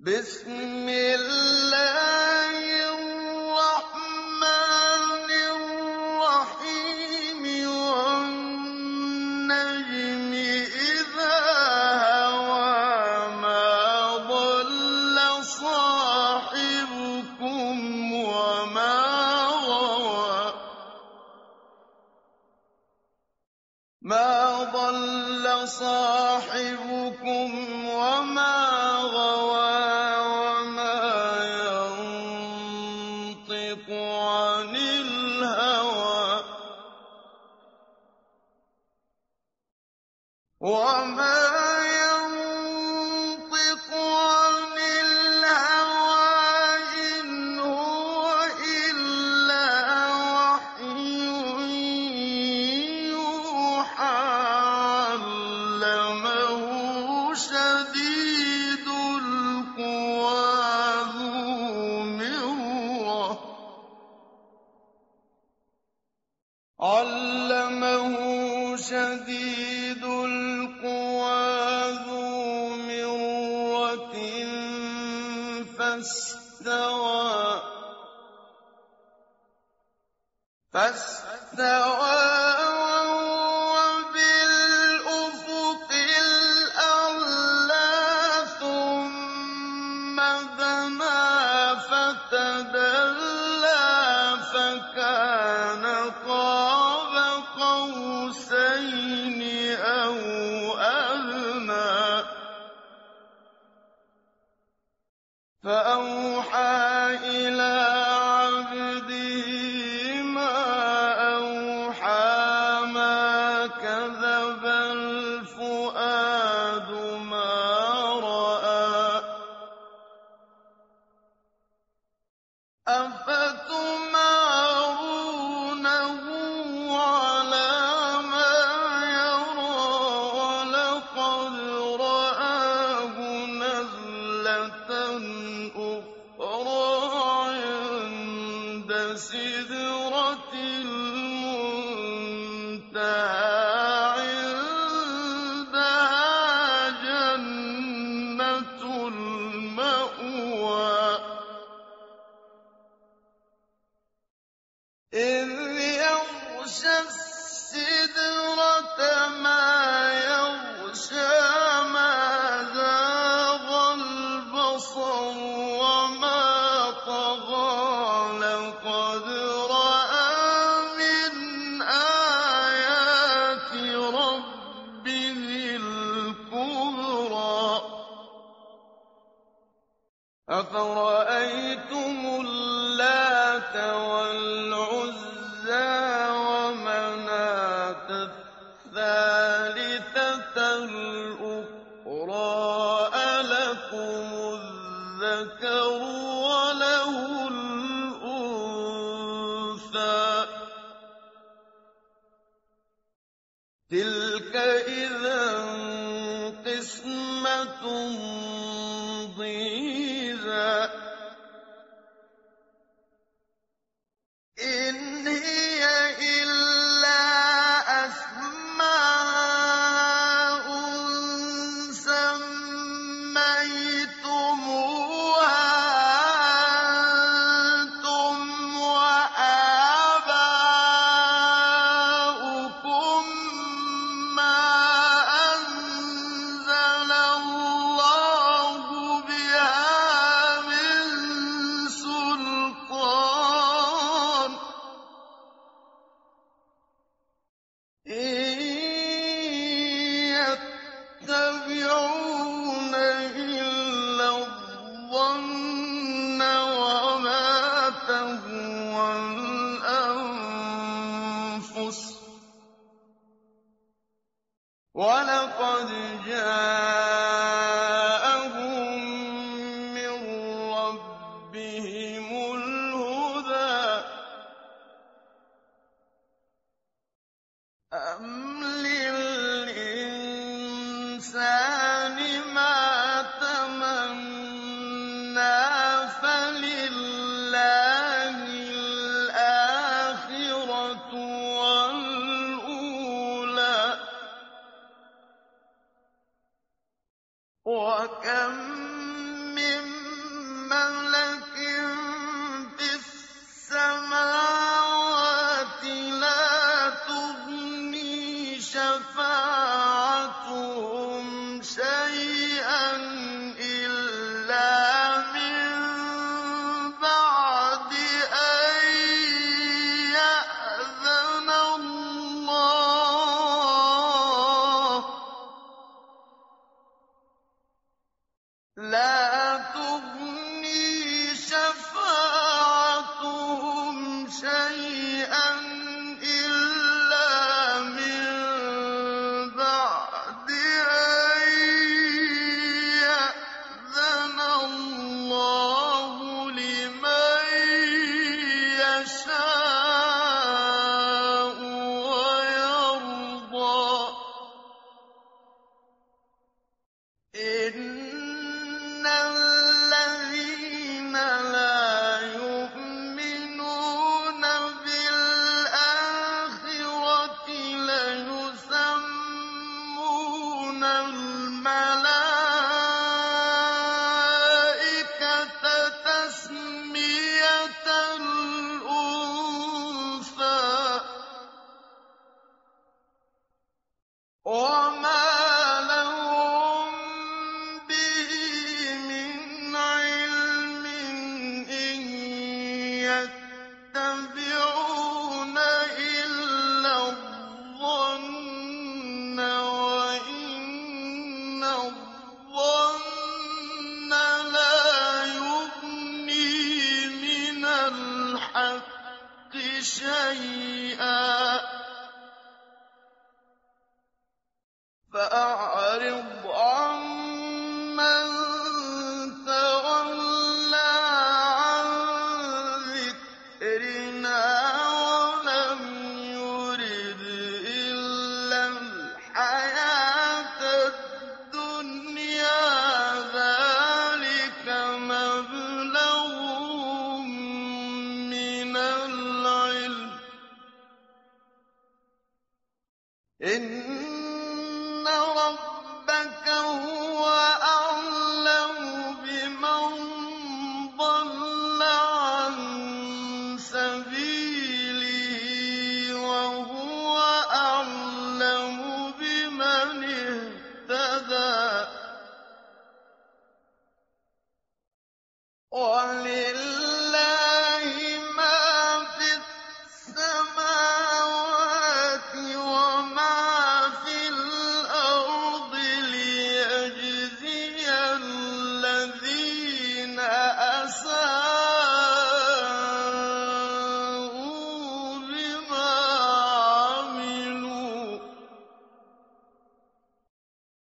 بِسْمِ اللَّهِ شَدِيدُ تِلْكَ إِذًا قِسْمَةٌ ولقد جاء وَكَمْ شيئا إن ربك هو أعلم بمن ضل عن سبيله وهو أعلم بمن اهتدى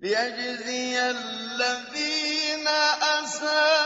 ليجزي الذين أساءوا